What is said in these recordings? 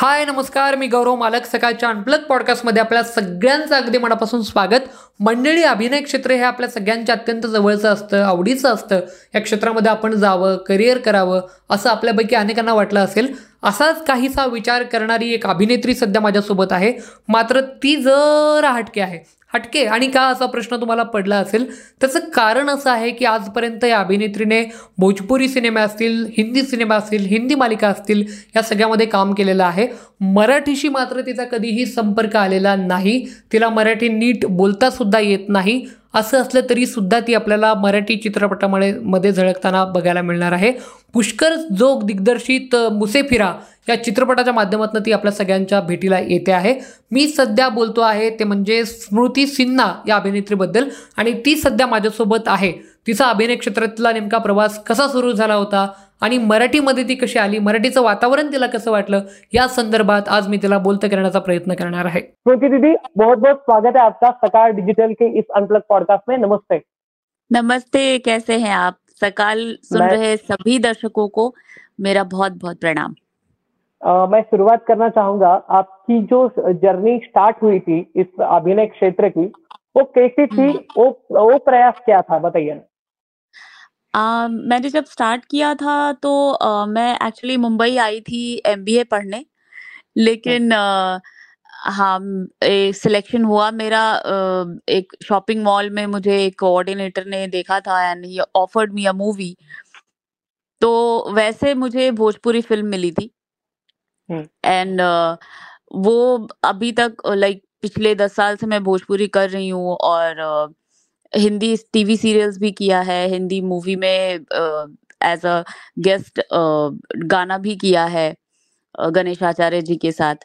हाय नमस्कार मी गौरव मालक सकाळच्या अनप्लग पॉडकास्टमध्ये आपल्या सगळ्यांचं अगदी मनापासून स्वागत. मंडळी अभिनय क्षेत्र हे आपल्या सगळ्यांच्या अत्यंत जवळचं असतं आवडीचं असतं. या क्षेत्रामध्ये आपण जावं करिअर करावं असं आपल्यापैकी अनेकांना वाटलं असेल. असाच काहीसा विचार करणारी एक अभिनेत्री सध्या माझ्यासोबत आहे. मात्र ती जरा हटके आहे. हटके. आणि का असा प्रश्न तुम्हाला पडला असेल? त्याचं कारण असं आहे की आजपर्यंत या अभिनेत्रीने भोजपुरी सिनेमे असतील हिंदी सिनेमा असतील हिंदी मालिका असतील या सगळ्यामध्ये काम केलेलं आहे. मराठीशी मात्र तिचा कधीही संपर्क आलेला नाही. तिला मराठी नीट बोलतासुद्धा येत नाही. असं असलं तरीसुद्धा ती आपल्याला मराठी चित्रपटामध्ये मध्ये झळकताना बघायला मिळणार आहे. पुष्कर जोग दिग्दर्शित मुसेफिरा या चित्रपटाच्या माध्यमातून ती आपल्या सगळ्यांच्या भेटीला येते आहे. मी सध्या बोलतो आहे ते म्हणजे स्मृती सिन्हा या अभिनेत्रीबद्दल. आणि ती सध्या माझ्यासोबत आहे. तिचा अभिनय क्षेत्रातला नेमका प्रवास कसा सुरू झाला होता? आणि मराठीमध्ये ती कशी आली? मराठीचं वातावरण तिला कसं वाटलं? या संदर्भात आज मी तिला बोलतं करण्याचा प्रयत्न करणार आहे. स्मृति दीदी बहुत बहुत स्वागत है आपका सकार डिजिटल के इस अनप्लग पॉडकास्ट में. नमस्ते. नमस्ते कैसे हैं आप? सकाल सुन रहे सभी दर्शकों को मेरा बहुत बहुत प्रणाम। मैं शुरुआत करना चाहूँगा। आपकी जो जर्नी स्टार्ट हुई थी इस अभिनय क्षेत्र की वो कैसी थी? हम्म। वो वो प्रयास क्या था बताइए। आ, मैंने जब स्टार्ट किया था तो आ, मैं एक्चुअली मुंबई आई थी एमबीए पढ़ने लेकिन आ, हाँ सिलेक्शन हुआ मेरा आ, एक शॉपिंग मॉल में मुझे एक कोऑर्डिनेटर ने देखा था and he offered me a movie तो वैसे मुझे भोजपुरी फ़िल्म मिली थी। हम्म। एंड वो अभी तक लाइक पिछले दस साल से मैं भोजपुरी कर रही हूँ और अ, हिंदी टीवी सीरियल्स भी किया है हिंदी मूवी में एज अ गेस्ट गाना भी किया है अ, गणेश आचार्य जी के साथ।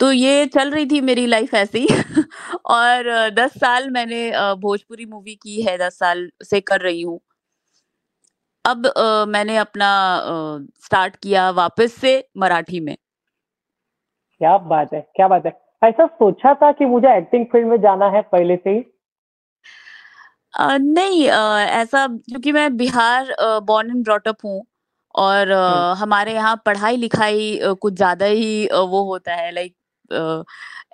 तो ये चल रही थी मेरी लाइफ ऐसी। और दस साल मैंने भोजपुरी मूवी की है दस साल से कर रही हूँ। अब मैंने अपना स्टार्ट किया वापस से मराठी में। क्या बात है क्या बात है ऐसा सोचा था कि मुझे एक्टिंग फ़ील्ड में जाना है पहले से ही अ, नहीं अ, ऐसा क्योंकि मैं बिहार बॉर्न एंड ब्रॉटअप हूँ और अ, हम्म। हमारे यहाँ पढ़ाई लिखाई कुछ ज़्यादा ही अ, वो होता है लाइक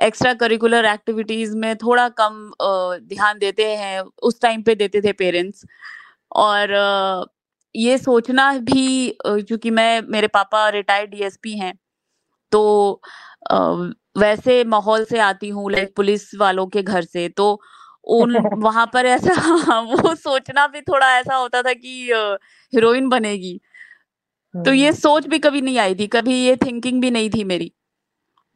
एक्स्ट्रा करिकुलर एक्टिविटीज़ में थोड़ा कम ध्यान देते हैं उस टाइम पे देते थे पेरेंट्स और अ, ये सोचना भी क्योंकि मैं मेरे पापा रिटायर्ड डीएसपी हैं तो वैसे माहौल से आती हूँ लाइक पुलिस वालों के घर से तो उन वहाँ पर ऐसा वो सोचना भी थोड़ा ऐसा होता था कि हीरोइन बनेगी। तो ये सोच भी कभी नहीं आई थी कभी ये थिंकिंग भी नहीं थी मेरी।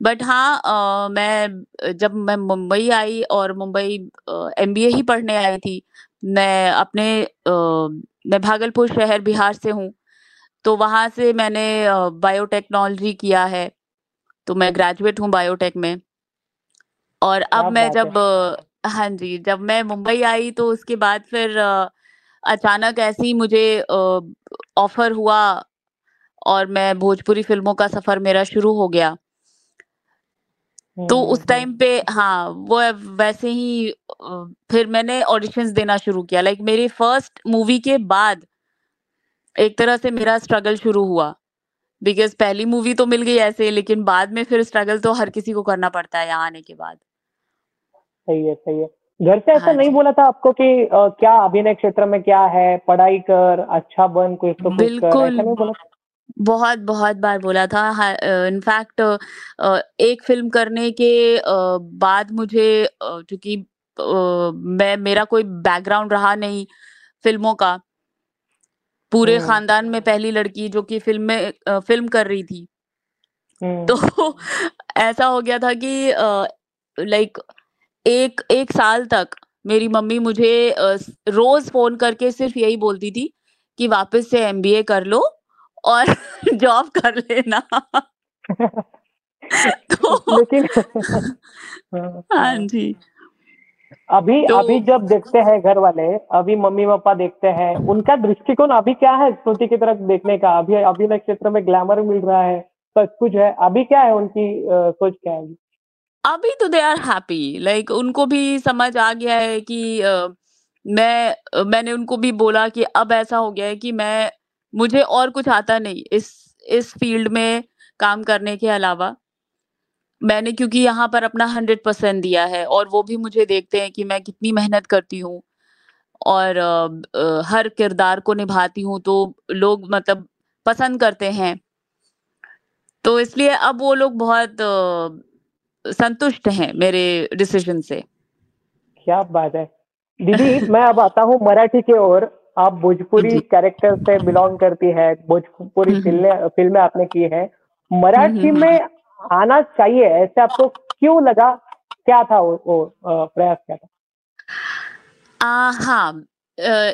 बट हाँ मैं जब मैं मुंबई आई और मुंबई एमबीए ही पढ़ने आई थी मैं अपने अ, मैं भागलपुर शहर बिहार से हूँ तो वहाँ से मैंने बायोटेक्नोलॉजी किया है। तो मैं ग्रेजुएट हूँ बायोटेक में। और अब मैं जब हाँ। जी जब मैं मुंबई आई तो उसके बाद फिर अचानक ऐसे ही मुझे ऑफ़र हुआ और मैं भोजपुरी फ़िल्मों का सफ़र मेरा शुरू हो गया। तो हम्म, उस टाइम पे हाँ वो वैसे ही फिर मैंने ऑडिशंस देना शुरू किया। लाइक मेरी फ़र्स्ट मूवी के बाद एक तरह से मेरा स्ट्रगल शुरू हुआ। बिकॉज़ पहली मूवी तो मिल गई ऐसे लेकिन बाद में फिर स्ट्रगल तो हर किसी को करना पड़ता है यहाँ आने के बाद सही है सही है घर से ऐसा हाँ नहीं। बोला था आपको कि अ, क्या अभिनय क्षेत्र में क्या है पढ़ाई कर अच्छा बन कुछ तो कुछ कर बिल्कुल। था? बहुत बहुत बार बोला था इनफैक्ट एक फ़िल्म करने के बाद मुझे क्योंकि अ, मैं मेरा कोई बैकग्राउंड रहा नहीं फ़िल्मों का पूरे खानदान में पहली लड़की जो कि फ़िल्म में फ़िल्म कर रही थी। तो ऐसा हो गया था कि लाइक एक एक साल तक मेरी मम्मी मुझे रोज फ़ोन करके सिर्फ़ यही बोलती थी कि वापस से एमबीए कर लो और जॉब कर लेना। तो लेकिन हाँ, हाँ। जी अभी तो- अभी जब देखते हैं घर वाले अभी मम्मी पापा देखते हैं उनका दृष्टिकोण अभी क्या है स्मृति की तरफ़ देखने का? अभी अभिनय क्षेत्र में ग्लैमर मिल रहा है सब कुछ है अभी क्या है उनकी अ, सोच क्या है? अभी तो दे आर हैप्पी लाइक उनको भी समझ आ गया है कि अ, मैं मैंने उनको भी बोला कि अब ऐसा हो गया है कि मैं मुझे और कुछ आता नहीं इस इस फ़ील्ड में काम करने के अलावा। मैंने क्योंकि यहाँ पर अपना 100% दिया है और वो भी मुझे देखते हैं कि मैं कितनी मेहनत करती हूँ और अ, अ, हर किरदार को निभाती हूँ तो लोग मतलब पसंद करते हैं। तो इसलिए अब वो लोग बहुत अ, संतुष्ट हैं मेरे डिसीज़न से। क्या बात है! दीदी मैं अब आता हूँ मराठी की ओर। आप भोजपुरी कैरेक्टर से बिलोंग करती है, भोजपुरी हुँ, हुँ। फ़िल्में फ़िल्में आपने की है। मराठी हुँ, हुँ। में आना चाहिए ऐसे आपको क्यों लगा? क्या था वो वो प्रयास क्या था? अ, हाँ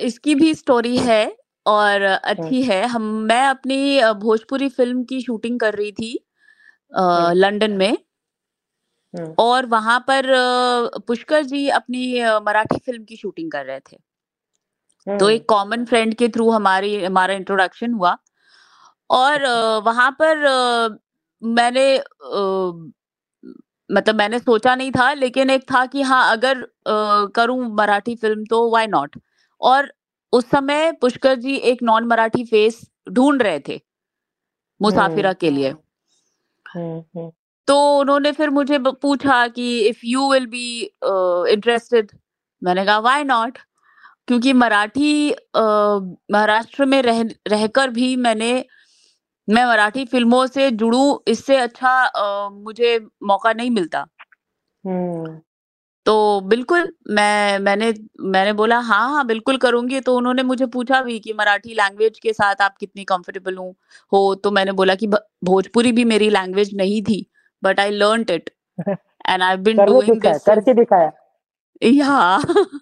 इसकी भी स्टोरी है और अच्छी है। हम मैं अपनी भोजपुरी फ़िल्म की शूटिंग कर रही थी लंदन में। और वहाँ पर पुष्कर जी अपनी मराठी फ़िल्म की शूटिंग कर रहे थे। तो एक कॉमन फ्रेंड के थ्रू हमारी हमारा इंट्रोडक्शन हुआ और वहाँ पर मैंने अ, मतलब मैंने सोचा नहीं था लेकिन एक था कि हाँ, अगर अ, करूँ मराठी फ़िल्म तो व्हाई नॉट? और उस समय पुष्कर जी एक नॉन मराठी फ़ेस ढूँढ रहे थे, मुसाफिरा के लिए। हुँ, हुँ। तो उन्होंने फिर मुझे ब पूछा कि if you will be uh, interested? मैंने कहा व्हाई नॉट? क्योंकि मराठी अ, महाराष्ट्र में रह रहकर भी मैंने मैं मराठी फ़िल्मों से जुड़ू इससे अच्छा अ, मुझे मौका नहीं मिलता। तो बिल्कुल, मैं मैंने मैंने बोला हाँ, हाँ, बिल्कुल करूँगी तो उन्होंने मुझे पूछा भी कि मराठी लैंग्वेज के साथ आप कितनी कंफर्टेबल हो हो? तो मैंने बोला कि भोजपुरी भी मेरी लैंग्वेज नहीं थी, but I learn it and I been doing करके दिखाया। या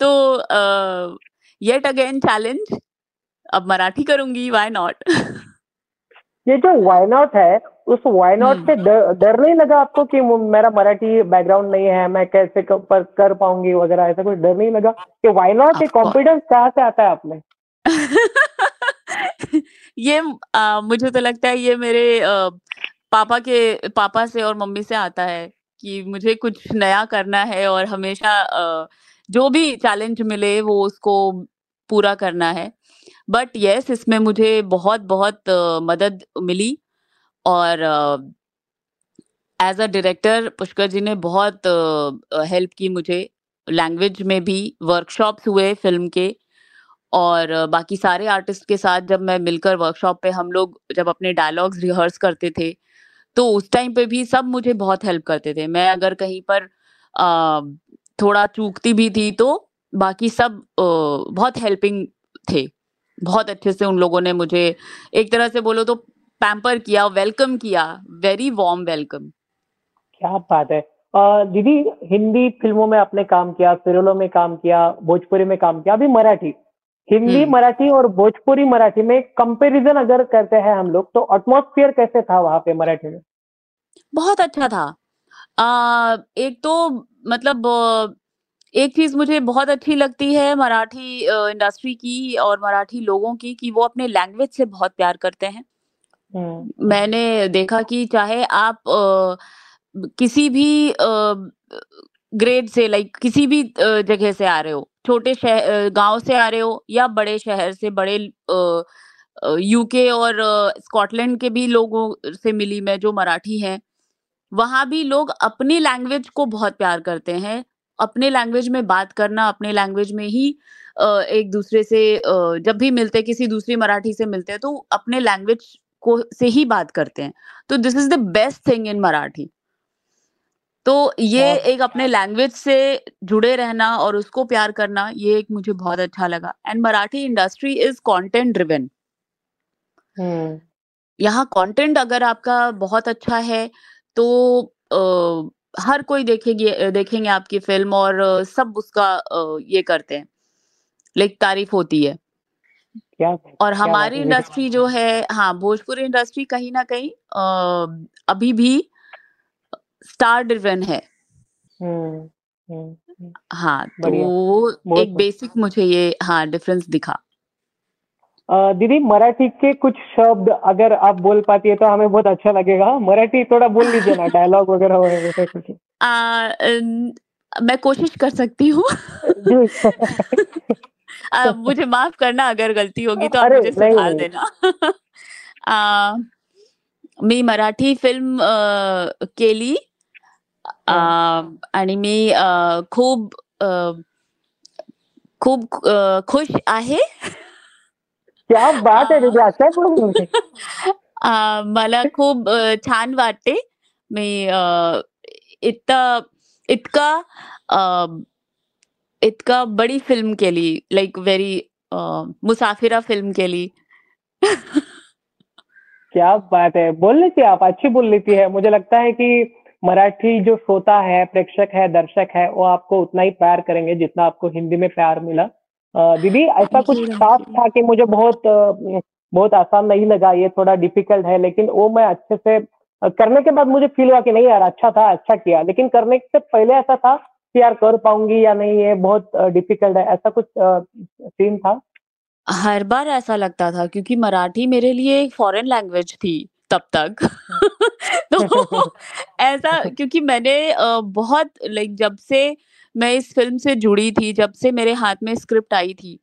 तो येट अगेन चैलेंज अब मराठी करूँगी व्हाई नॉट? ये जो व्हाई नॉट है, उस व्हाई नॉट से ड डर नहीं लगा आपको कि मेरा मराठी बैकग्राउंड नहीं है, मैं कैसे क पर कर पाऊँगी वगैरह ऐसा कुछ डर नहीं लगा? कि व्हाई नॉट ये कॉन्फिडेंस कहाँ से आता है आप में? ये अ, मुझे तो लगता है ये मेरे अ, पापा के पापा से और मम्मी से आता है कि मुझे कुछ नया करना है और हमेशा अ, जो भी चैलेंज मिले वो उसको पूरा करना है। बट येस इसमें मुझे बहुत-बहुत मदद मिली और as a director Pushkar ji ने बहुत हेल्प की मुझे। लैंग्वेज में भी वर्कशॉप्स हुए फ़िल्म के और बाकी सारे आर्टिस्ट के साथ जब मैं मिलकर वर्कशॉप पे हम लोग जब अपने डायलॉग्स रिहर्स करते थे, तो उस टाइम पे भी सब मुझे बहुत हेल्प करते थे। मैं अगर कहीं पर अ, थोड़ा चूकती भी थी तो बाकी सब अ, बहुत हेल्पिंग थे। बहुत अच्छे से उन लोगों ने मुझे एक तरह से बोलो तो पैम्पर किया, वेलकम किया, वेरी वार्म वेलकम। क्या बात है! दीदी हिंदी फ़िल्मों में आपने काम किया, सीरियलों में काम किया, भोजपुरी में काम किया, अभी मराठी। हिंदी, मराठी और भोजपुरी मराठी में कंपैरिज़न अगर करते हैं हम लोग, तो एटमोस्फियर कैसे था वहाँ पे मराठी में? बहुत अच्छा था। अ, एक तो मतलब एक चीज़ मुझे बहुत अच्छी लगती है मराठी इंडस्ट्री की और मराठी लोगों की कि वो अपने लैंग्वेज से बहुत प्यार करते हैं। हुँ, हुँ। मैंने देखा कि चाहे आप अ, किसी भी ग्रेड से लाइक किसी भी जगह से आ रहे हो, छोटे शह अ, गाँव से आ रहे हो या बड़े शहर से बड़े यूके और स्कॉटलैंड के भी लोगों से मिली मैं जो मराठी हैं। वहाँ भी लोग अपनी लैंग्वेज को बहुत प्यार करते हैं। अपने लैंग्वेज में बात करना, अपने लैंग्वेज में ही अ, एक-दूसरे से जब भी मिलते हैं, किसी दूसरी मराठी से मिलते हैं, तो अपने लैंग्वेज को से ही बात करते हैं। तो this is the best thing in Marathi. तो ये एक अपने लैंग्वेज से जुड़े रहना और उसको प्यार करना, ये एक मुझे बहुत अच्छा लगा and Marathi industry is content driven. यहाँ कंटेंट अगर आपका बहुत अच्छा है, तो हर कोई देखेगी देखेंगे आपकी फ़िल्म और सब उसका ये करते हैं, लाइक तारीफ़ होती है। क्या और क्या हमारी इंडस्ट्री जो है हाँ, भोजपुरी इंडस्ट्री कहीं ना कहीं अभी भी स्टार ड्रिवन है। हुँ, हुँ, हुँ। हाँ, तो वो एक बेसिक मुझे ये हाँ, डिफरेंस दिखा। दीदी मराठी के कुछ शब्द अगर आप बोल पाती है तो हमें बहुत अच्छा लगेगा। मराठी थोड़ा बोल लीजिए ना डायलॉग वगैरह हो वैसे कुछ। मैं कोशिश कर सकती हूँ। मुझे माफ़ करना अगर गलती होगी तो आप! मुझे सुधार देना। अ, मी मराठी फ़िल्म केली अ, आणि मी खूप खूप खुश आहे क्या बात आहे दीदी अच्छा बोल है. मला खूप छान वाटते. मी इतका इतका इतका बड़ी फ़िल्म केली लाईक व्हेरी मुसाफिरा फ़िल्म केली. क्या बात है बोल लेती है आप अच्छी बोल लेती है. मुझे लगता है कि मराठी जो श्रोता है प्रेक्षक है दर्शक है वो आपको उतना ही प्यार करेंगे जितना आपको हिंदी में प्यार मिला. दीदी ऐसा कुछ खास था कि मुझे बहुत बहुत आसान नहीं लगा ये थोड़ा डिफ़िकल्ट है लेकिन वो मैं अच्छे से करने के बाद मुझे फील हुआ कि नहीं यार अच्छा था अच्छा किया। लेकिन करने से पहले ऐसा था कि यार कर पाऊँगी या नहीं ये बहुत डिफ़िकल्ट है। ऐसा कुछ सीन था? हर बार ऐसा लगता था क्योंकि मराठी मेरे लिए एक फॉरेन लैंग्वेज थी तब तक। तो ऐसा क्योंकि मैंने बहुत लाइक जब से मैं इस फ़िल्म से जुड़ी थी, जब से मेरे हाथ में स्क्रिप्ट आई थी।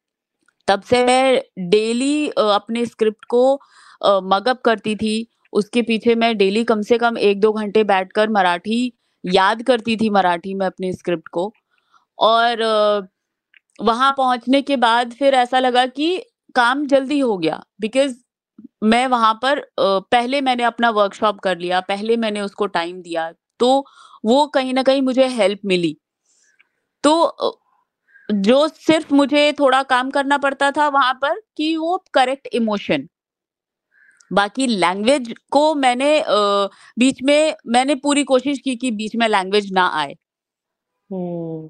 तब से मैं डेली अपने स्क्रिप्ट को मगअप करती थी। उसके पीछे मैं डेली कम से कम एक दो घंटे बैठकर मराठी याद करती थी, मराठी में अपने स्क्रिप्ट को। और वहाँ पहुँचने के बाद फिर ऐसा लगा कि काम जल्दी हो गया बिकॉज़ मैं वहाँ पर पहले मैंने अपना वर्कशॉप कर लिया, पहले मैंने उसको टाइम दिया तो वो कहीं ना कहीं मुझे हेल्प मिली। तो जो सिर्फ़ मुझे थोड़ा काम करना पड़ता था वहाँ पर कि वो करेक्ट इमोशन बाकी लैंग्वेज को मैंने बीच में मैंने पूरी कोशिश की कि बीच में लैंग्वेज ना आए। हम्म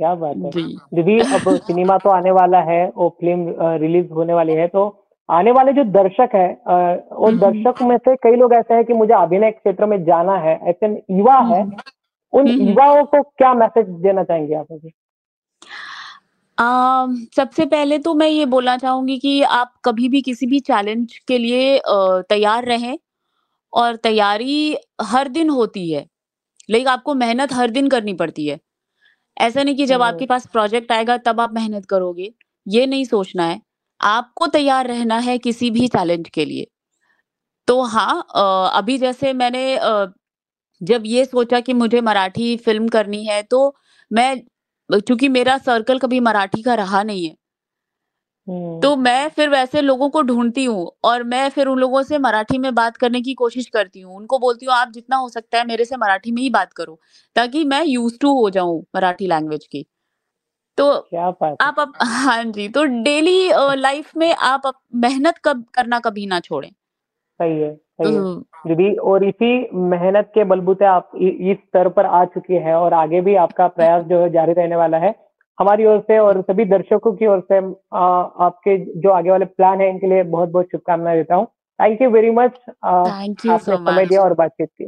क्या बात है। दीदी अब सिनेमा तो आने वाला है वो फ़िल्म रिलीज़ होने वाली है तो आने वाले जो दर्शक है वो हम्म। दर्शक में से कई लोग ऐसे हैं कि मुझे अभिनय क्षेत्र में जाना है ऐसे युवा है उन हम्म। युवाओं को क्या मैसेज देना चाहेंगे आप अम, सबसे पहले तो मैं ये बोलना चाहूँगी कि आप कभी भी किसी भी चैलेंज के लिए तैयार रहें और तैयारी हर दिन होती है। लाइक आपको मेहनत हर दिन करनी पड़ती है। ऐसा नहीं कि जब हम्म। आपके पास प्रोजेक्ट आएगा तब आप मेहनत करोगे। ये नहीं सोचना है। आपको तैयार रहना है किसी भी चैलेंज के लिए। तो हाँ अभी जैसे मैंने जब ये सोचा कि मुझे मराठी फ़िल्म करनी है तो मैं चूँकि मेरा सर्कल कभी मराठी का रहा नहीं है हम्म, तो मैं फिर वैसे लोगों को ढूंढती हूँ और मैं फिर उन लोगों से मराठी में बात करने की कोशिश करती हूँ। उनको बोलती हूँ आप जितना हो सकता है मेरे से मराठी में ही बात करो ताकि मैं यूज़ टू हो जाऊँ मराठी लैंग्वेज की। तो क्या आप हाँ जी तो डेली लाइफ में आप मेहनत कब करना कभी ना छोड़ें। सही है सही है। दीदी और इसी मेहनत के बलबूते आप इस स्तर पर आ चुकी है और आगे भी आपका प्रयास जो है जारी रहने वाला है। हमारी ओर से और सभी दर्शकों की ओर से आ, आपके जो आगे वाले प्लान है इनके लिए बहुत बहुत शुभकामनाएँ देता हूँ। थँक यू व्हेरी मच आपने समय दिया और बातचीत की।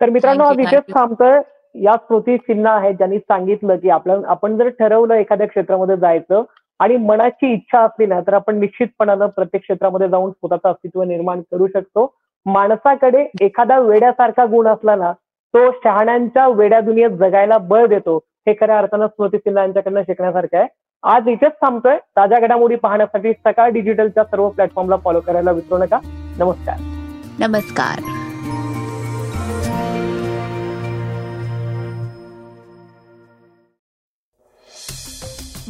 तर मित्रांनो हा विशेष. थांबतोय या स्मृती सिन्हा आहेत ज्यांनी सांगितलं की आपलं आपण जर ठरवलं एखाद्या क्षेत्रामध्ये जायचं आणि मनाची इच्छा असली ना तर आपण निश्चितपणानं प्रत्येक क्षेत्रामध्ये जाऊन स्वतःचं अस्तित्व निर्माण करू शकतो. माणसाकडे एखादा वेड्यासारखा गुण असला ना तो शहाण्यांच्या वेड्या दुनियेत जगायला बळ देतो. हे खऱ्या अर्थानं स्मृती सिन्हा यांच्याकडनं शिकण्यासारखं आहे. आज इथेच थांबतोय. ताज्या घडामोडी पाहण्यासाठी सकाळ डिजिटलच्या सर्व प्लॅटफॉर्मला फॉलो करायला विसरू नका. नमस्कार. नमस्कार.